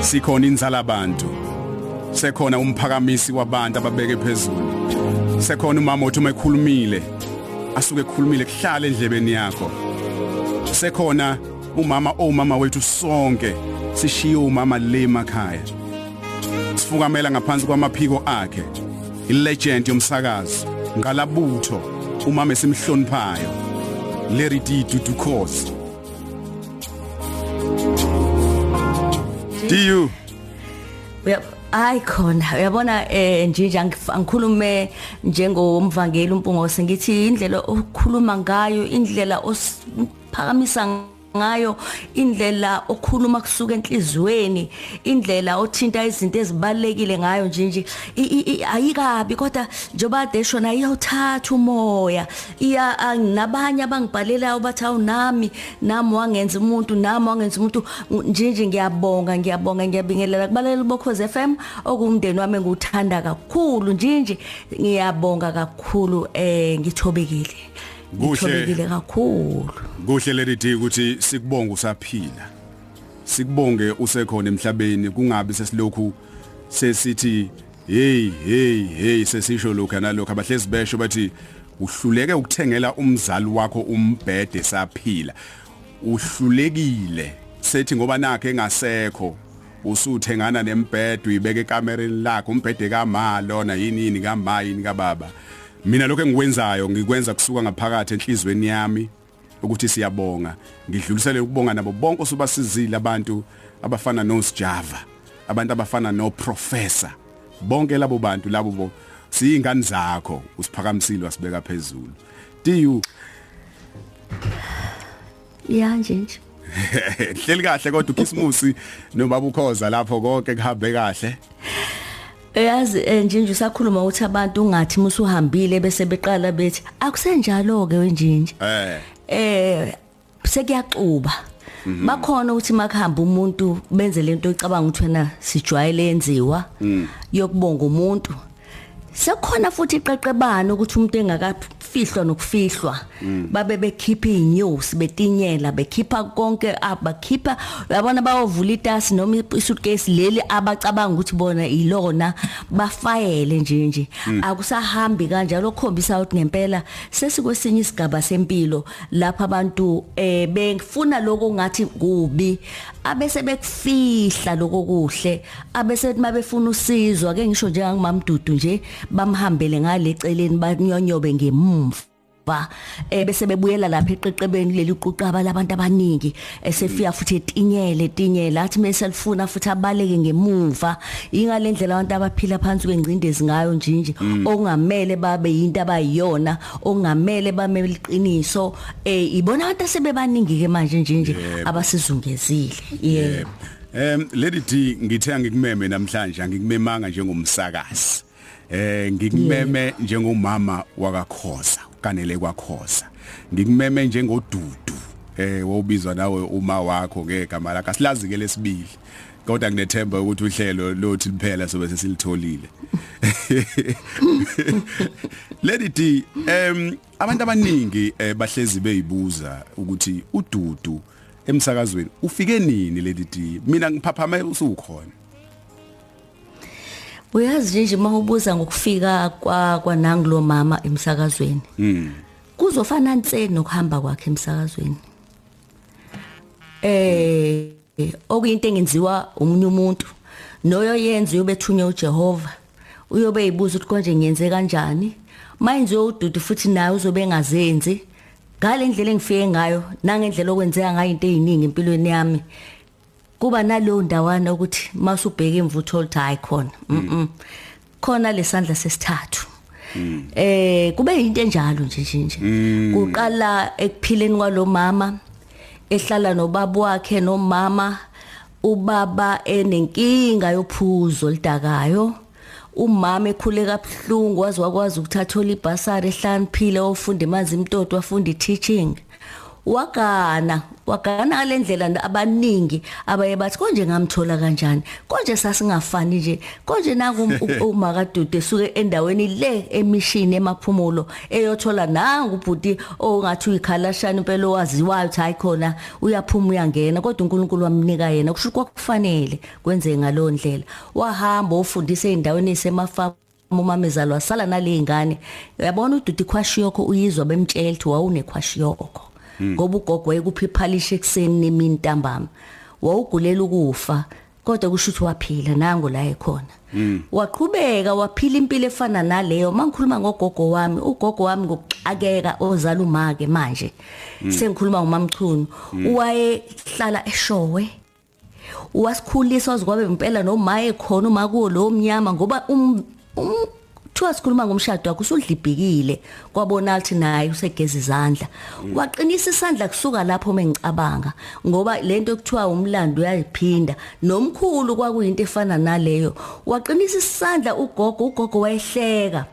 sikhona inzala abantu. Sekhona umphakamisi wabantu ababeke phezulu. Sekhona umama othi uma ekhulumile asuke ekhulumile kuhlala endlebeni yakho. Sekhona umama omama wethu sonke sishiye umama le emakhaya. Sifukamela ngaphansi kwamaphiko akhe ilegend yomsakazo. Ngalabutho umama esimhloniphayo Larry D. Dudu Khosi Diyu Uyab Hayi khona uyabona eh nje angikhulume njengomvangeli umpungose ngithi indlela okhuluma ngayo indlela osiphakamisa ngayo indlela okhuluma kusuka enhlizweni indlela othinta izinto ezibalekile ngayo nje nje. Ayikabi kodwa njoba deshona iyawuthatha umoya iya nabanye abangibhalelayo bathi awunami nami wangenza umuntu nami wangenza umuntu. Nje nje ngiyabonga ngiyabonga ngiyabingelela kubalela bokhoze FM okumndeni wami engiuthanda kakhulu. Nje nje ngiyabonga kakhulu eh ngithobekile. Ngithobekile kakhulu. Kuhle leli D ukuthi sikubonga usaphila. Sikubonge usekhona emhlabeni kungabi sesilokhu sesithi hey hey hey sesisho lokho nalokho abahlezi besho bathi uhluleke ukuthengela umzali wakho umbhede saphila. Uhlulekile. Sethi ngoba nakhe engasekho usuthengana nembhede uyibeka ekamereni lakho umbhede kama lona yini yini kama yini kababa? Mina lokho engikwenzayo ngikwenza kusuka ngaphakathi enhlizweni yami ukuthi siyabonga. Ngidlulisele ukubonga nabo bonke osubasizile abantu abafana noSjava abantu abafana noprofessor bonke labo bantu labo bo siyingane zakho usiphakamisile wasibeka phezulu. Du ya nje nje. Hleli kahle kodwa uKhisimusi nobaba ukhoza lapho konke kuhambe kahle. Yazi njenje usakhuluma ukuthi abantu ungathi musuhambile bese beqala bethi akusenjalo ke wenjinje. Eh. Eh sekuyaxuba. Bakhona ukuthi makuhamba umuntu benze lento icabanga ukuthi wena sijwayele yenziwa yokubonga umuntu. Sekhona futhi iqeqebano ukuthi umuntu engakafihlwa nokufihlwa. Babe bekhipha inews betinyela bekhipha konke abakhipha yabona bawovula itasi noma isuitcase leli abacabanga ukuthi bona ilona bafayele nje nje. Akusahambi kanjalo okukhombisa ukuthi ngempela sesikwesinye isigaba sempilo lapha abantu eh befuna lokho ngathi kubi. Abese bekufihla lokho kuhle abese mabefuna usizo ake ngisho njengangimamdudu nje bamhambele ngale celeni banyonyobe ngemumva eh bese bebuyela lapha eqeqebeni leli uquqaba labantu abaningi esefika futhi etinyele etinyela athi meselifuna futhi abaleke ngemuva ingalendlela abantu abaphila phansi kwengcindezi ngayo njinje okungamele babe yinto abayiyona okungamele bamele iqiniso eh ibona abantu asebebaningi ke manje njinje abasizungezile. Yebo. Em Lady D ngithe ngikumeme namhlanje ngikumemanga njengomsakazi. Eh ngikumeme njengomama wakakhoza kanele kwakhoza ngikumeme njengodudu eh wobizwa nawe uma wakho ngegama lakhe asilazi ke lesibili kodwa nginethemba ukuthi uhlelo lothi liphela sobe sesilitholile. Lady D em abantu abaningi bahlezi beyibuza ukuthi ududu emsakazweni ufike nini Lady D? Mina ngiphaphame usukhona. Uyazi nje mawubuza ngokufika kwa kwanangulo mama emsakazweni. Mm. Kuzofana nse nokuhamba kwakhe emsakazweni. Eh okuyinto engenziwa umunye umuntu noyo yenza uyobethunya uJehova. Uyobe eyibuza ukuthi konje ngiyenze kanjani? Mayinziwe ududu futhi naye uzobe engazenzi. Ngale ndlela engifike ngayo nangendlela okwenzeka ngayo into eziningi empilweni yami. Kuba nalowo ndawana ukuthi masubheka imvutho olithi hayi khona mhm khona lesandla sesithathu. Eh kube into enjalo nje nje kuqala ekuphileni kwalomama ehlala nobaba wakhe nomama ubaba enenkinga yophuzo lidakayo umama ekhule kabuhlungu wazi wakwazi ukuthatha ibhasari ehlaniphile ofunda imanzi imtoto wafunda i-teaching. Wagana wagana lendlela abaningi abaye bathi konje ngamthola kanjani? Konje sasingafani nje. Konje naku umakadude esuke endaweni le emishini emaphumulo eyothola nangu ubhuti ongathi uyikhalashana impela owaziwayo ukuthi hayi khona uyaphuma uyangena kodwa uNkulunkulu wamnika yena. Kusho kwakufanele kwenze ngalo ndlela. Wahamba ofundisa eindaweni esemafamu umamezalo wasala nalezingane yabona ududu kwashiyoko uyizwa bemtshela ukuthi wawunekhwashiyoko ngoba ugogo wayekuphipalisha ekseni nemini ntambama. Wawugulela ukufa kodwa kusho ukuthi waphila nango la ekhona. Waqhubeka waphila impilo efana naleyo. Mangikhuluma ngogogo wami ugogo wami ngokuxakeka ozala umake manje. Sengikhuluma ngomamchunu wayehlala eshowe. Wasikhulisa wazikwabe impela noma ekhona uma kuwo lo mnyama ngoba um kuthiwa sikhuluma ngomshado wakho usudlibhikile kwabona ukuthi naye usegeza izandla. Waqinisa isandla kusuka lapho mengicabanga ngoba lento ekuthiwa umlando uyayiphinda. Nomkhulu kwakuyinto efana naleyo. Waqinisa isandla ugogo ugogo wayehleka.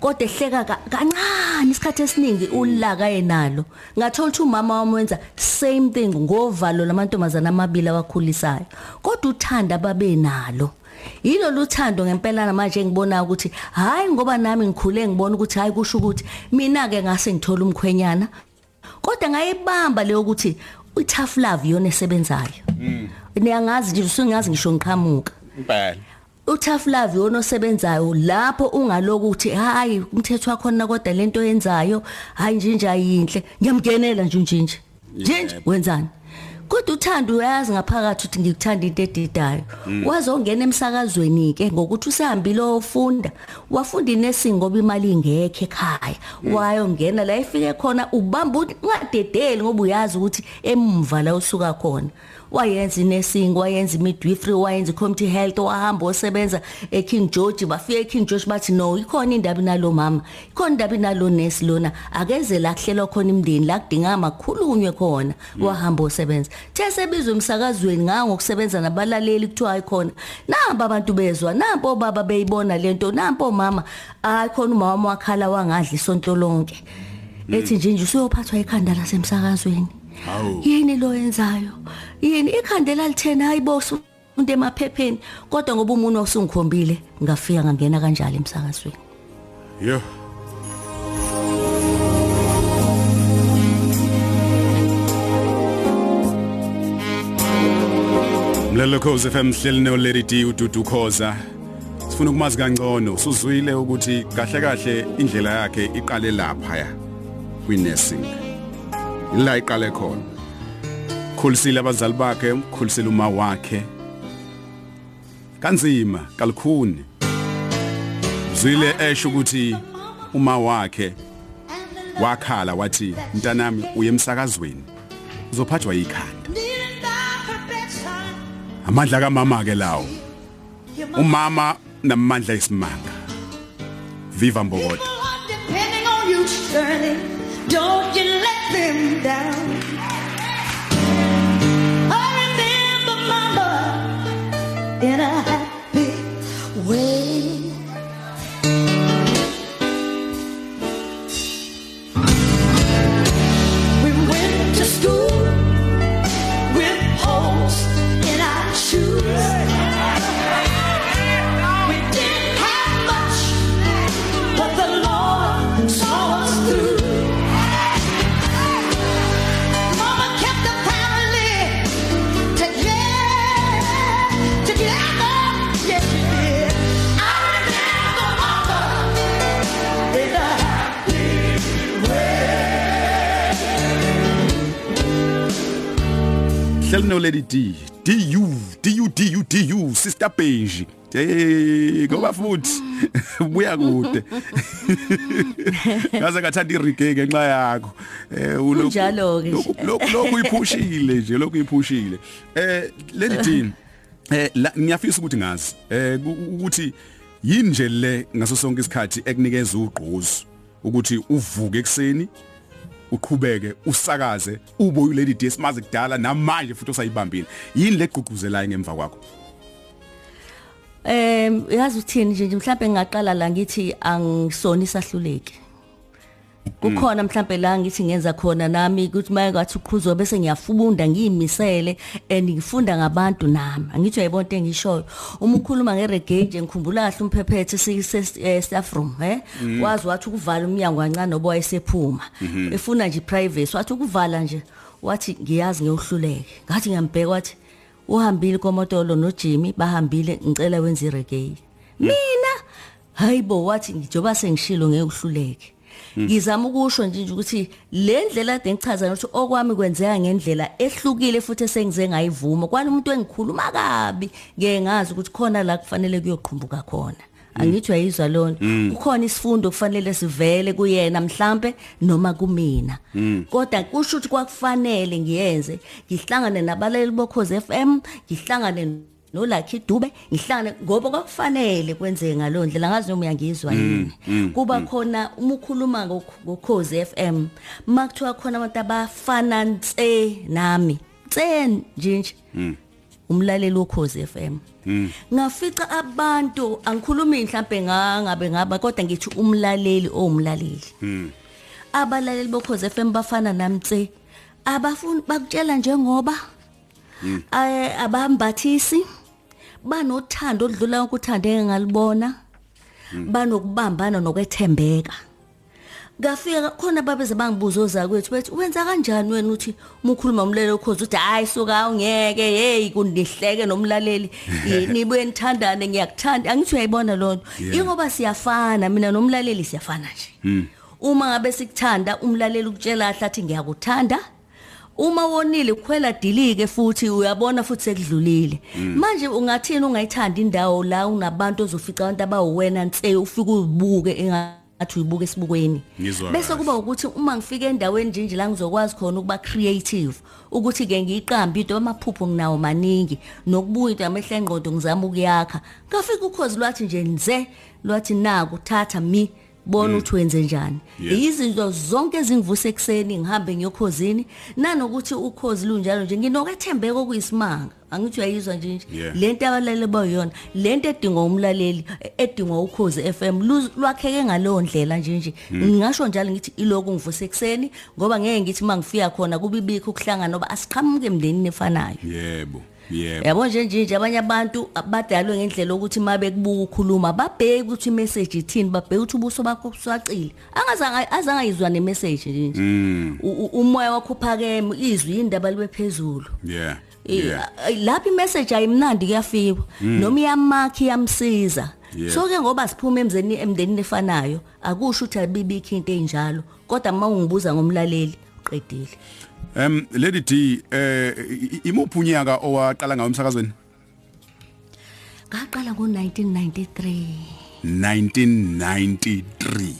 Kodwa ehleka kancane isikhathi esiningi ulaka yenalo ngathola ukuthi umama wami wenza same thing ngovalo lamantombazana amabili awakhulisayo. Kodwa uthanda babe nalo yilo luthando ngempela manje ngibona ukuthi hayi ngoba nami ngikhule ngibona ukuthi hayi kusho ukuthi mina ke ngase ngithola umkhwenyana. Kodwa ngayibamba leyo ukuthi i-tough love yona esebenzayo. Niyangazi nje usungazi ngisho ngiqhamuka. Impela. Utough love yona osebenzayo lapho ungaloku uthi hayi umthetho wakhona kodwa lento yenzayo hayi nje ayinhle. Ngiyamgenela nje nje nje nje wenzani? Kodwa uthando uyazi ngaphakathi ukuthi ngikuthanda into edidayo wazongena emsakazweni ke ngokuthi usehambile ofunda wafunda inursing ngoba imali ingekho ekhaya. Wayongena la efike khona ubamba ungadedeli ngoba uyazi ukuthi emva la usuka khona. Wayenza inursing wayenza midwifery wayenza community health wahamba osebenza eKing George bafika eKing George bathi no ikhona indaba nalo mama. Ikhona indaba nalo nurse lona. Akeze la kuhlelwa khona imndeni la kudinga amakhulunywe khona. Wahamba osebenza the sebizwe emsakazweni ngangokusebenza nabalaleli kuthiwa ikhona namba abantu bezwa nampo baba beyibona lento nampo mama ayikhona umama wakhala wangadla isonto lonke. Ethi nje nje usuyophathwa ikhanda lasemsakazweni. Yini lo yenzayo? Yini? Ikhandela lithena hayibosu into emaphepheni. Kodwa ngoba umuntu osungikhombile ngafika ngangena kanjalo emsakazweni. Yo. Mlelo Khosi FM hleli no Lady D ududu Khoza. Sifuna ukumazi kangcono usuzwile ukuthi kahle kahle indlela yakhe iqale lapha ya kwi nursing la iqale khona. Khulisile abazali bakhe khulisile uma wakhe. Kanzima kalukhuni zwile esho ukuthi uma wakhe wakhala wathi mntanami uye emsakazweni. Uzophathwa ikhanda amandla kamama ke lawo. Umama namandla esimanga. Viva mbokodo depending on you Shirley don't you let down. I remember mama in a happy way hleli no Lady D DU DU DU DU sister Benji hey ngoba futhi buya kude. Ngaze ngathanda irige ngenxa yakho. Eh ulokhu- Kunjalo-ke nje. lokhu- lokhu lokhu iphushile nje lokhu iphushile. Eh D eh ngiyafisa ukuthi ngazi eh ku- ukuthi yini nje le ngaso sonke isikhathi ekunikeza ugqozi ukuthi uvuke ekseni uqhubeke usakaze ube uyilady D simaze kudala namanje futhi usayibambile yini legqugquzelayo ngemva kwakho Em yazi uthini nje mhlawumbe ngingaqala la ngithi angisona isahluleki. Kukhona mhlambe la ngithi ngenza khona nami ukuthi maye ngathi uqhuzo bese ngiyafunda ngiyimisele and ngifunda ngabantu nami. Angithi uyayibona into engishoyo? Uma ukhuluma ngereggae nje ngikhumbula kahle umphephethe sise staff room eh wazi wathi ukuvala umnyango kancane noba wayesephuma. Efuna nje privacy wathi ukuvala nje wathi ngiyazi ngiyohluleke ngathi ngiyambheka wathi uhambile komotolo noJimmy bahambile ngicela wenze ireggae. Mina hayibo wathi ngijoba sengishilo ngeke uhluleke. Ngizama ukusho nje nje ukuthi le ndlela ade ngichaza ukuthi okwami kwenzeka ngendlela ehlukile futhi esengize ngayivuma. Kwani umuntu engikhuluma kabi ngeke ngazi ukuthi khona la kufanele kuyoqhumbuka khona. Angithi uyayizwa lona kukhona isifundo kufanele sivele kuyena mhlambe noma kumina. Kodwa kusho ukuthi kwakufanele ngiyenze. Ngihlangane nabaleli bokhoze FM ngihlangane no Lucky Dube ngihlangane ngoba kwakufanele kwenzeke ngalo ndlela ngazi noma uyangizwa yini. kuba khona uma ukhuluma ngokhoze FM makuthiwa khona abantu abafana nse nami nse nje umlaleli wokhoze FM ngafica abantu angikhulumi mhlambe ngangabe ngaba kodwa ngithi umlaleli owumlaleli. Abalaleli bokhoze FM bafana namtse abafuni bakutshela njengoba abambathisi banothando odlula ukuthandeka ngalibona banokubambana nokwethembeka. Ngafika khona babeze bangibuza ozakwethu bethi wenza kanjani wena uthi umukhuluma umlaleli ukhoza uthi hayi suka ungeke hey kunihleke nomlaleli nibuye nithandane ngiyakuthanda. Angithi uyayibona lonto ingoba siyafana mina nomlaleli siyafana nje. Uma ngabe sikuthanda umlaleli ukutshela ahlathi ngiyakuthanda uma wonile ukhwela dilike futhi uyabona futhi sekudlulile. Manje ungathini ungayithandi indawo la unabantu ozofica abantu abawuwena nse ufike uzibuke engathi uyibuke esibukweni? Ngizwa bese kahle. kuba ukuthi uma ngifika endaweni nje nje la ngizokwazi khona ukuba creative ukuthi ke ngiyiqambe into amaphupho nginawo maningi nokubuya into amehla engqondo ngizama ukuyakha. Ngafika ukhozi lwathi nje nze lwathi naku thatha mi. Bona ukuthi wenze njani? Yeah. izinto zonke ezingivuse ekseni ngihambe ngiyokhozini. Nanokuthi ukhozi lunjalo nje nginokwethembeka okuyisimanga. Angithi uyayizwa nje nje. Yeah. lento abalaleli bayona lento edingwa umlaleli edingwa ukhozi FM lu- lwakheke ngalowo ndlela nje nje. Ngingasho njalo ngithi iloku ngivuse ekseni ngoba ngeke ngithi mangifika khona kubibikho ukuhlangana noba asiqhamuke emndenini efanayo. Yebo yebo. Yabo nje nje abanye abantu abadalwe ngendlela ukuthi uma bekubuka ukhuluma babheke ukuthi imessage ithini babheke ukuthi ubuso bakho buswacile. Angazange azange yizwa nemessage nje u- umoya wakho uphakeme izwi indaba libe phezulu. Yeah lapha imessage ayimnandi kuyafikwa. Noma iyamakha iyamsiza. Yeah. so ke ngoba siphuma emzeni emndenini efanayo akusho ukuthi abibikho into enjalo kodwa uma ungibuza ngomlaleli uqedile. Em Lady D eh imuphi unyaka owaqala ngawo emsakazweni? Ngaqala ngo1993 1993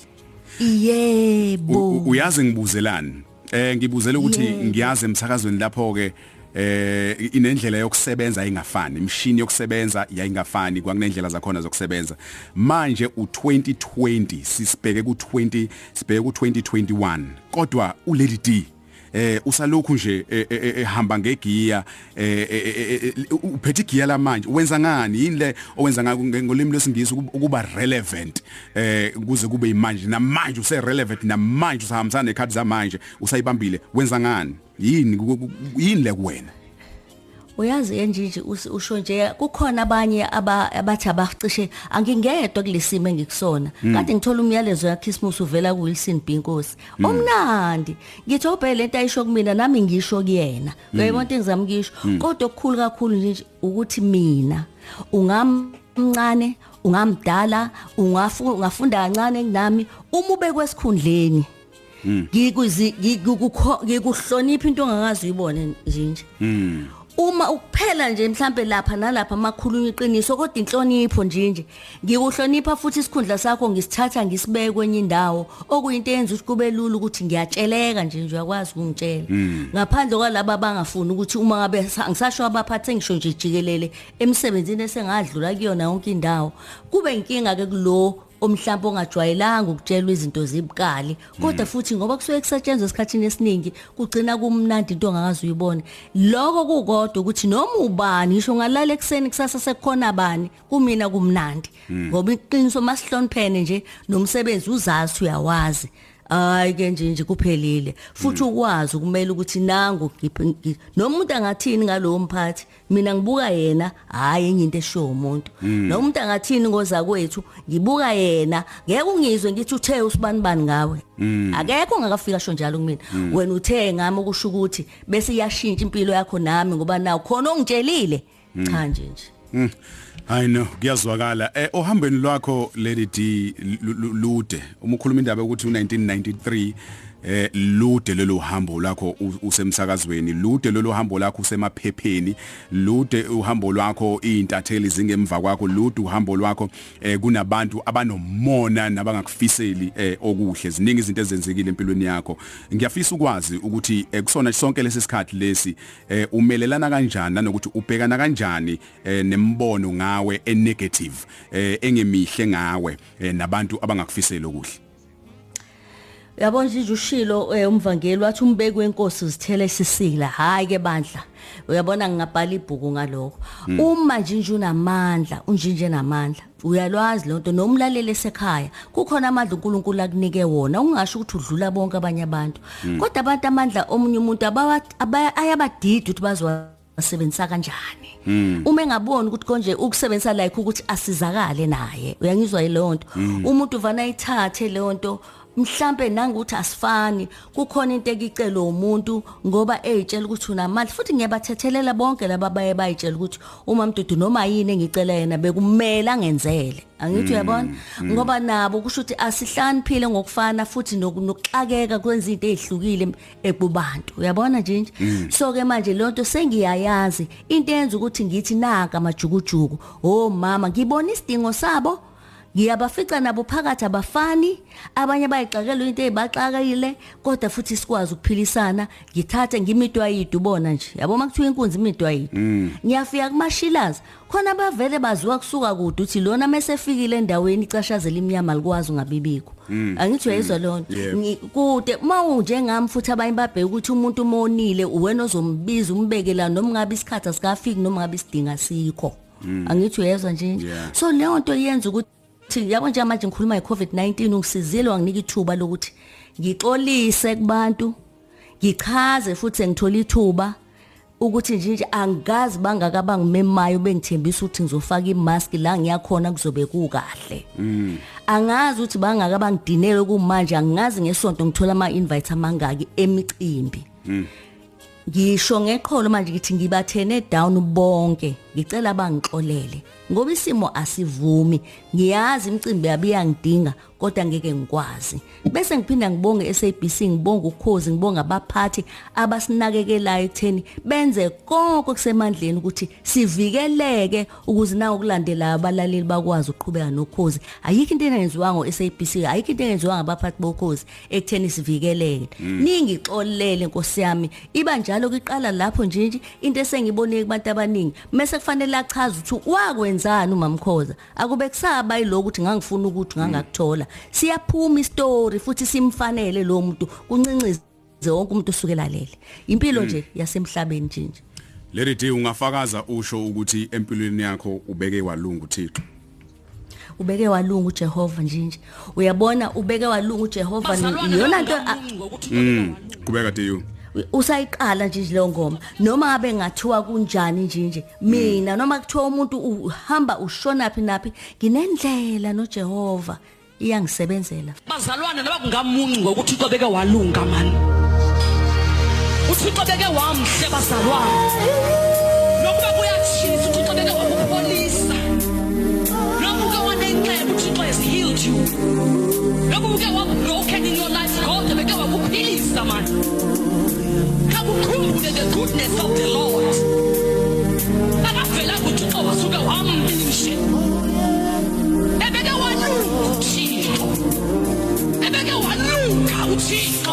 yebo. Uyazi ngibuzelani? Eh ngibuzela ukuthi ngiyazi emsakazweni lapho ke eh inendlela yokusebenza ingafani imshini yokusebenza yayingafani kwakunendlela zakhona zokusebenza. Manje u2020 sisibheke ku20 sibheke ku2021 kodwa uLady D eh usalokhu nje eh, eh, eh, ehamba ngegiya eh, eh, eh, eh, uphethe igiya lamanje. Wenza ngani? Yini le owenza ngako nge- ngolimi lwesingisi ukuba- ukuba relevant? Eh kuze kube imanje namanje use relevant namanje usahambisana nekhathi zamanje usayibambile. Wenza ngani? Yini? Ku- ku- yini le kuwena? Uyazi enjinje us- usho nje kukhona abanye aba- abathi abacishe angingedwa kulesimo engikusona. Kade ngithola umyalezo yaChristmas uvela kuWilson Binkosi omnandi. Ngithi obhele lento ayisho kumina nami ngisho kuyena. Uyayibona into engizama ukisho kodwa okukhulu kakhulu nje ukuthi mina ungamncane ungamdala ungafu- ungafunda kancane kunami uma ube kwesikhundleni ngikuzi ngikuhlonipha into ongangazi uyibone nje uma ukuphela nje mhlambe lapha nalapha makhulunywa iqiniso kodwa inhlonipho nje nje. Ngikuhlonipha futhi isikhundla sakho ngisithatha ngisibeke kwenye indawo. Okuyinto eyenza ukuthi kube lula ukuthi ngiyatsheleka nje nje uyakwazi ukungitshela. Ngaphandle kwalabo abangafuni ukuthi uma ngabe sa- ngisasho abaphathe ngisho nje jikelele emsebenzini esengadlula kuyona yonke indawo. Kube inkinga ke kulo omhlawumbe ongajwayelanga ukutshelwa izinto zibukali. Kodwa futhi ngoba kusuke kusetshenzwa esikhathini esiningi kugcina kumnandi into ongakazi uyibone. Lokho kukodwa ukuthi noma ubani ngisho ngalala ekseni kusasa sekukhona abani kumina kumnandi. Ngoba iqiniso masihloniphene nje nomsebenzi uzazi uyawazi. Hayi ke nje nje kuphelile. Futhi ukwazi ukumela ukuthi nangu ngiphi- ngi- nomuntu angathini ngalowo mphathi mina ngibuka yena hayi enye into eshiwo umuntu. Nomuntu angathini ngoza kwethu ngibuka yena ngeke ungizwe ngithi uthe usibani bani ngawe. Akekho ongakafika sho njalo kumina. Wena uthe ngami ukusho ukuthi bese iyashintsha impilo yakho nami ngoba naw khona ongitshelile. Cha nje nje. Mm. Hayi no kuyazwakala. Eh ohambeni lwakho Lady D lu- lu- lude uma ukhuluma indaba ukuthi u1993 eh lude lelo hambo lakho usemsakazweni lude lelo hambo lakho usemaphepheni lude uhambo lwakho intatheli zingemva kwakho lude uhambo lwakho eh kunabantu abanomona nabangakufiseli eh okuhle. Ziningi izinto ezenzekile empilweni yakho. Ngiyafisa ukwazi ukuthi eh, kusona sonke lesi sikhathi lesi eh umelelana kanjani nanokuthi ubhekana kanjani eh nembono ngawe enegative eh engemihle ngawe eh, nabantu abangakufiseli okuhle. Yabona nje ushilo eh, umvangeli wathi umbeki wenkosi uzithele sisila. Hayi ke bandla. Uyabona ngingabhala ibhuku ngalokho. Uma nje nje unamandla unjinje namandla uyalwazi lonto nomlaleli esekhaya kukhona amandla uNkulunkulu akunike wona. Ungasho ukuthi udlula bonke abanye abantu. Kodwa abantu amandla omunye umuntu abawa- aba- ayabadida ukuthi bazowasebenzisa kanjani. Uma engaboni ukuthi konje ukusebenzisa like ukuthi asizakale naye uyangizwa yilonto. Umuntu uvana ayithathe lonto mhlambe nangukuthi asifani kukhona into ekicelo umuntu ngoba eyitshela ukuthi unamandla futhi ngiyabathethelela bonke laba baye bayitshela ukuthi uma mdudu noma yini engicela yena bekumela ngenzele angithi uyabona? ngoba nabo kusho ukuthi asihlaniphile ngokufana futhi noku- nokuxakeka kwenza izinto ezihlukile ebubantu. Uyabona nje nje so ke manje lonto sengiyayazi into eyenza ukuthi ngithi naka majukujuku oh mama ngibona isidingo sabo ngiyabafica nabo phakathi abafani abanye bayixakelwe into ezibaxakile kodwa futhi sikwazi ukuphilisana ngithathe ngimidwa yidu bona nje. Yabo makuthiwa inkunzi imidwa yidu ngiyafika kumashilazi khona bavele baziwa kusuka kude uthi lona mesefikile endaweni icashazela iminyama likwazi ungabibikho. Angithi uyayizwa lona Yebo. Ngi- kude uma unjengami futhi abanye babheka ukuthi umuntu umonile uwena ozombiza umbeke la noma ngabe isikhathi asikafiki noma ngabe isidinga sikho. Angithi uyezwa nje? Yeah. so leyo nto yenza ukuthi yabo nje manje ngikhuluma nge-COVID-19 ungisizile wanginika ithuba lokuthi ngixolise kubantu ngichaze futhi ngithola ithuba ukuthi nje nje angazi bangaka bangimemayo bengithembisa ukuthi ngizofaka imask la ngiyakhona kuzobe kukahle. Angazi ukuthi bangaka bangidinele kumanje angazi ngesonto ngithola ama invite amangaki emicimbi. Ngisho ngeqholo manje ngithi ngibathene down bonke. Ngicela bangixolele ngoba isimo asivumi. Ngiyazi imicimbi yabi yangidinga kodwa ngeke ngikwazi. Bese ngiphinda ngibonge SABC ngibonge ukhozi ngibonge abaphathi abasinakekelayo ekutheni benze konke kusemandleni ukuthi sivikeleke ukuze nawo kulandelayo abalaleli bakwazi ukuqhubeka nokhozi. Ayikho into engenziwa ngo SABC ayikho into engenziwa ngabaphathi bokhozi ekutheni sivikeleke. Ningixolele nkosi yami. Iba njalo kuqala lapho nje nje into esengibonile kubantu abaningi. Mase kufanele achaze ukuthi wakwenzani umamkhoza akube kusaba yiloko ukuthi ngangifuna ukuthi ngangakuthola. Siyaphuma istory futhi simfanele lo muntu kuncincize wonke umuntu usukela lele impilo nje yasemhlabeni nje nje. Lady D ungafakaza usho ukuthi empilweni yakho ubeke walunga uThixo? Ubeke walunga uJehova nje nje. Uyabona ubeke walunga uJehova ni- iyona nto a- kubeka Diyu usayiqala nje leyo ngoma noma ngabe ngathiwa kunjani nje nje mina noma kuthiwa umuntu uhamba ushona phi naphi nginendlela noJehova iyangisebenzela. Bazalwane noba kungamunci ngokuthi uthixo beke walunga mani uthixo beke wamhle bazalwane. Nokuba kuyatshisa uthixo beke wakupholisa uke wanenxeba uthixo has healed you. Noba uke wabroken in your life wakuphilisa mani kakukhumbule the goodness of the lord? Akavelanga uthixo wasuke wamlishe ebeke walunga uthixo ebeke walunga uthixo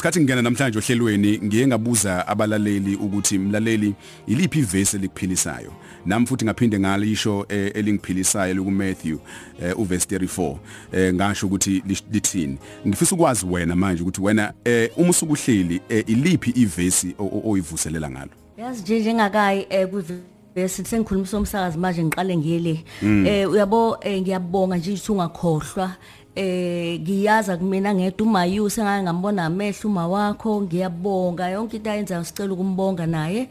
ngesikhathi ngingena namhlanje ohlelweni ngiye ngabuza abalaleli ukuthi mlaleli yiliphi ivesi likuphilisayo nami futhi ngaphinde ngalisho eh, elingiphilisayo liku Matthew eh, uverse eh, 34 ngasho ukuthi lithini. Ngifisa ukwazi wena manje ukuthi wena uma usukuhleli iliphi ivesi oyivuselela ngalo? Yazi nje njengakayi bese sengikhulumisa umsakazi manje ngiqale ngiyele hmm. eh uyabo ngiyabonga nje ukuthi ungakhohlwa. Eh ngiyaza kumina ngedwa umayu sengake ngambona amehlo uma wakho ngiyabonga yonke into ayenzayo sicela ukumbonga naye.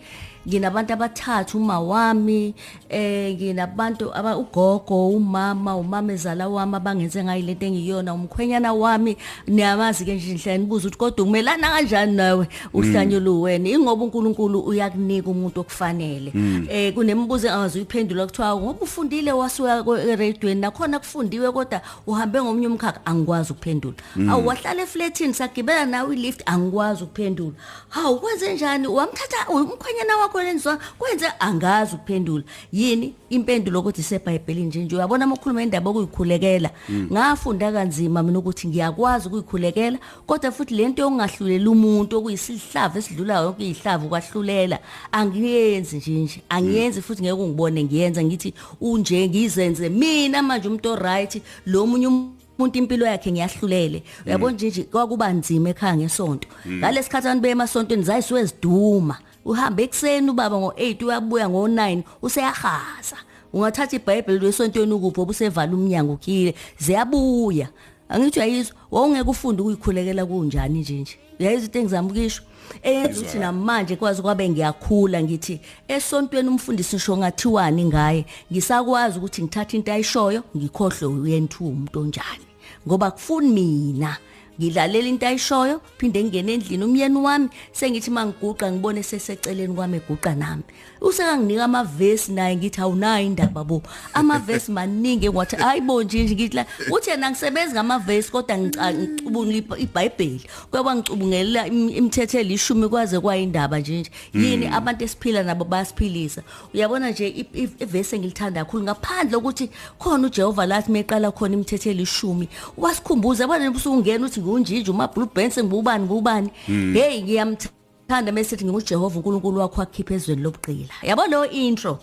Nginabantu abathathu uma wami eh nginabantu aba ugogo umama umama ezala wami abangenze ngayi lento engiyona umkhwenyana wami. Niyamazi ke nje nhlani buza ukuthi kodwa umelana kanjani nawe? Uhlanyelo wena ingoba uNkulunkulu uyakunika umuntu okufanele. Eh kunemibuzo engazi uyiphendula kuthiwa ngoba ufundile wasuka eradweni nakhona kufundiwe kodwa uhambe ngomnye umkhakha angikwazi ukuphendula. Awu wahlala eflatini sagibela nawe ilift angikwazi ukuphendula. Hawu kwenze njani wamthatha umkhwenyana wakho lenzwa kwenze angazi ukuphendula. Yini impendulo ukuthi iseBhayibhelini nje nje? Uyabona amakhuluma indaba okuyikhulekela ngafunda kanzima mina ukuthi ngiyakwazi ukuyikhulekela kodwa futhi lento yokungahlulela umuntu okuyisihlavu esidlulayo yonke izihlavu kwahlulela angiyenzi nje nje. Angiyenzi futhi ngeke ungibone ngiyenza ngithi unje ngizenze. Mina manje umuntu oright lo munye umuntu impilo yakhe ngiyahlulele. Uyabona nje kwakuba nzima ekhaya ngesonto. Ngalesikhathi abantu beye emasontweni zayisuke ziduma. Uhamba ekseni ubaba ngo8 uyabuya ngo9 useyahaza ungathatha iBhayibheli lesontweni ukuphi obusevala umnyango ukhile ziyabuya. Angithi uyayizwa wawungeke ufunde ukuyikhulekela kunjani nje nje? Uyayizwa into engizama ukisho eyenza ukuthi namanje kwazi kwabe ngiyakhula ngithi esontweni umfundisi ngisho ngathiwani ngaye ngisakwazi ukuthi ngithathe into ayishoyo ngikhohle uyentu umuntu onjani? Ngoba kufuni mina. Ngilalela into ayishoyo phinde ngene endlini. Umyeni wami sengithi mangiguqa ngibone seseceleni kwami eguqa nami. Usekanginika amavesi naye ngithi awunayo indaba bo. Amavesi maningi ngwathi hayibo nje nje ngithi la. Uthi yena ngisebenza ngamavesi kodwa ngica- ngicubungula ibh- iBhayibheli. Kwaba ngicubungelela im- imithetho elishumi kwaze kwayindaba nje nje. Yini abantu esiphila nabo bayasiphilisa? Uyabona nje i- i- ivesi engilithanda kakhulu ngaphandle ukuthi khona uJehova lathi meqala khona imithetho elishumi wasikhumbuza yabona ubusuku ungena uthi ngiunjinje uma Blue Benson ngubani. Ngubani hey ngiyamthanda mase sithi ngimuJehova uNkulunkulu wakho akhipha ezweni lobugqila yabo lo intro?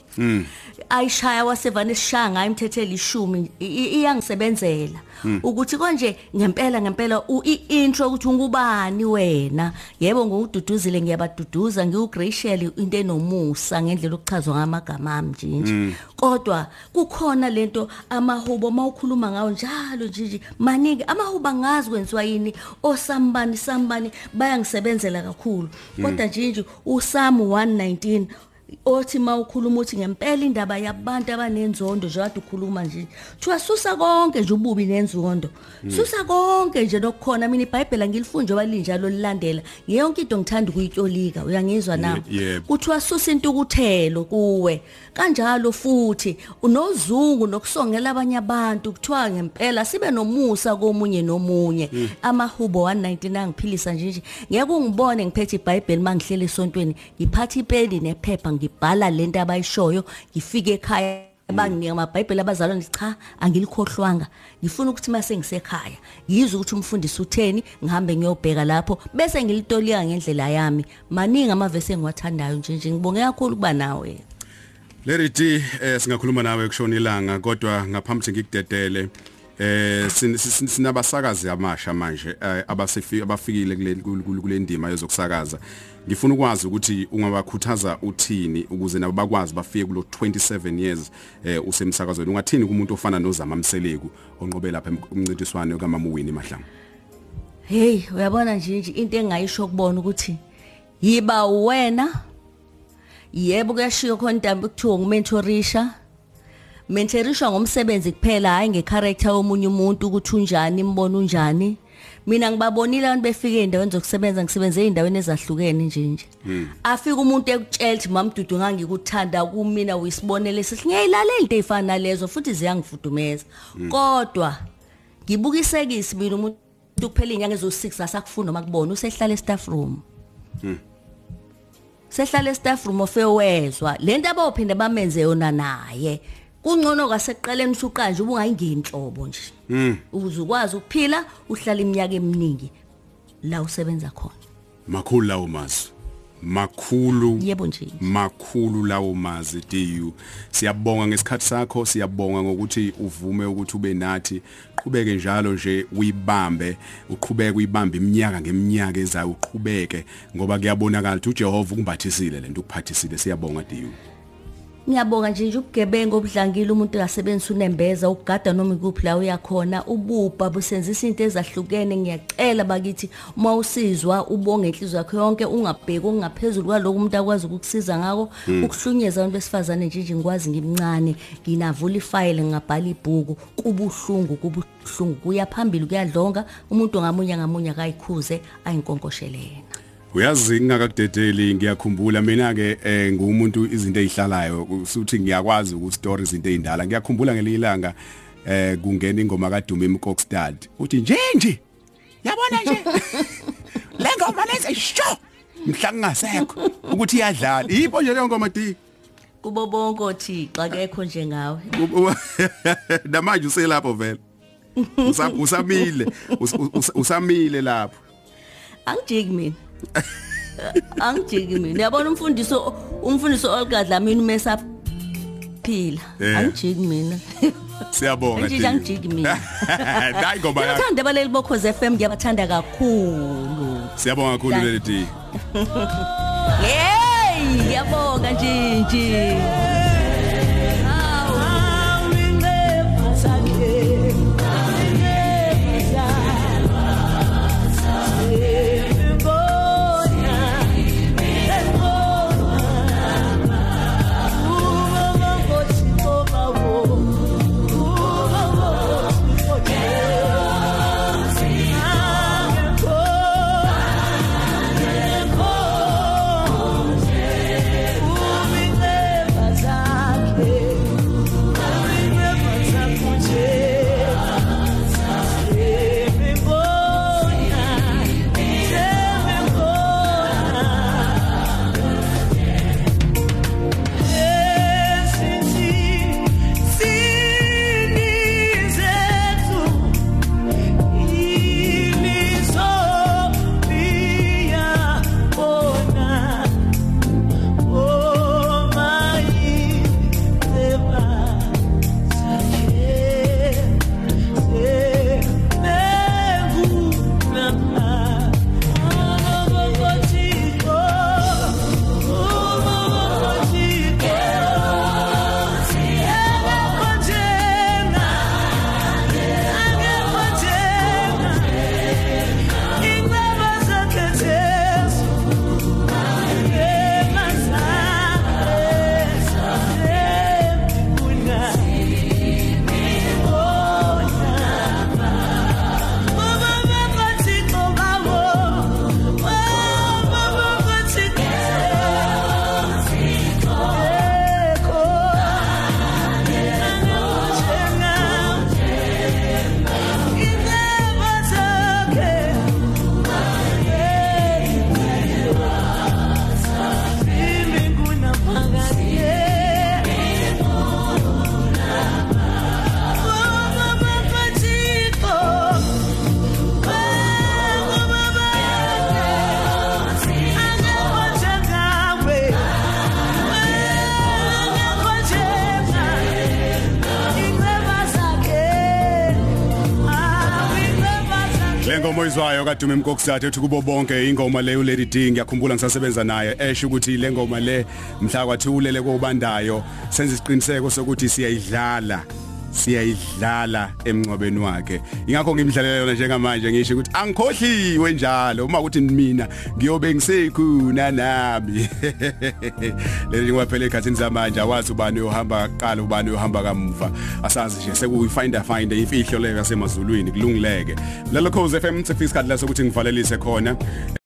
Ayishaya wasevane sishaya ngayo imithetho elishumi i- i- iyangisebenzela ukuthi konje ngempela ngempela u- i-intro ukuthi ungubani wena? Yebo ngududuzile ngiyabaduduza ngiuGracial into enomusa ngendlela okuchazwa ngamagama ami nje nje. Kodwa kukhona lento amahubo mawukhuluma ngawo njalo nje nje. Maningi amahubo angazi kwenziwa yini? Osambani sambani bayangisebenzela kakhulu. Kodwa nje nje uSamu 119 othi mawukhuluma uthi ngempela indaba yabantu abanenzondo nje kade ukhuluma nje thiwa susa konke nje ububi nenzondo. Susa konke nje nokukhona mina iBhayibheli angilifunde njengoba linjalo lilandela ngiyonke into ngithanda ukuyitolika uyangizwa na? Kuthiwa susa intukuthelo kuwe. Kanjalo futhi unozungu nokusongela abanye abantu kuthiwa ngempela sibe nomusa komunye nomunye. Amahubo 119 angiphilisa nje nje. Ngeke ungibone ngiphethe iBhayibheli mangihlele esontweni ngiphatha ipeni nephepha ngibhala lento abayishoyo ngifike ekhaya banginika amabhayibheli abazalwane ngithi cha angilikhohlwanga. Ngifuna ukuthi mase ngisekhaya ngizwe ukuthi umfundisi utheni ngihambe ngiyobheka lapho bese ngilitolika ngendlela yami. Maningi amavesi engiwathandayo nje nje ngibonge kakhulu kuba nawe. Larry D eh singakhuluma nawe kushona ilanga kodwa ngaphambi ukuthi ngikudedele eh sin- sin- sinabasakazi amasha manje eh, abasefika abafikile kule kule- ndima yezokusakaza. Ngifuna ukwazi ukuthi ungabakhuthaza uthini ukuze nabo bakwazi bafike kulo 27 years eh usemsakazweni. Ungathini kumuntu ofana noZama Mseleku onqobe lapha umncintiswano kaMama Winnie Mahlangu? Hey uyabona nje nje into engayisho kubona ukuthi yiba wena. Yebo kuyashiya khona intambo kuthiwa ngumentorisha. Mentorisha ngomsebenzi kuphela hayi ngecharacter womunye umuntu ukuthi unjani imbono unjani. Mina ngibabonile abantu befike endaweni zokusebenza ngisebenze eindaweni ezahlukene nje nje. Afika umuntu ekutshela ukuthi mamdudu ngangikuthanda kumina uyisibonele sithi ngiyayilalela into ezifana nalezo futhi ziyangifudumeza. Kodwa ngibukisekisi mina umuntu kuphela inyanga ezo6 asakufunda makubona usehlala estaff room. Sehlala estaff room ofewezwa lento abawuphinda bamenze yona naye. Kungcono kaseqaleni usuqanje ubungayingeni inhlobo nje ukuze ukwazi ukuphila uhlala iminyaka eminingi la usebenza khona. Makhulu lawo mazwi makhulu. Yebo nje. Makhulu lawo mazi DU siyabonga ngesikhathi sakho siyabonga ngokuthi uvume ukuthi ube nathi. Qhubeke njalo nje uyibambe uqhubeke uyibambe iminyaka ngeminyaka ezayo uqhubeke ngoba kuyabonakala ukuthi uJehova ukumbathisile lento ukuphathisile. Siyabonga DU ngiyabonga nje nje ubugebengu obudlangile umuntu engasebenzisa unembeza ukugada noma ikuphi la uyakhona ububha busenzisa into ezahlukene. Ngiyacela bakithi uma usizwa ubonge inhliziyo yakho yonke ungabheki okungaphezulu kwaloko umuntu akwazi ukukusiza ngako ukuhlunyeza abantu besifazane nje nje ngikwazi ngimncane nginavula ifayile ngingabhala ibhuku. Kubuhlungu kubuhlungu kuya phambili kuyadlonga. Umuntu ngamunye ngamunye akayikhuze ayinkonkoshele yena uyazi ngingakakudedeli ngiyakhumbula. Mina ke eh, ngumuntu izinto ezihlalayo usuthi ngiyakwazi ukustory izinto ezindala ngiyakhumbula ngelilanga eh kungena ingoma kaDumi Mkokstad uthi nje nje. Yabona nje? Le ngoma lenze sho! Mhla kungasekho ukuthi iyadlala. Yipo nje le ngoma di kubo bonke othixa akekho njengawe namanje uselapho vele. Usa- usamile. Us- us- usamile lapho. Angijiki mina. Angijiki mina. Yabona umfundiso umfundiso olgadla mina umesa phila. Eh. angijiki mina. Siyabonga nje angijiki mina. Hayi ngoba yakho ngiyathanda abaleli bokhoze FM ngiyabathanda kakhulu. Siyabonga kakhulu Thank- leli di hey ngiyabonga nje nje kaDume Mkokisathe ethi kubo bonke ingoma le uLady D ngiyakhumbula ngisasebenza naye. Esho ukuthi le ngoma le mhla kwathi ulele kobandayo senza isiqiniseko sokuthi siyayidlala. Siyayidlala emncwabeni wakhe. Ingakho ngimdlalela yona njengamanje ngisho ukuthi angikhohliwe njalo. Uma ukuthi mina ngiyobe ngisekhuna nami. Leli ngwaphela ekhathini zamanje awazi ubani uhamba kuqala ubani uhamba kamuva. Asazi nje sekuyi finder finder ifihlo leyo yasemazulwini kulungileke. Lelo cause FM sefika isikhathi la sokuthi ngivalelise khona.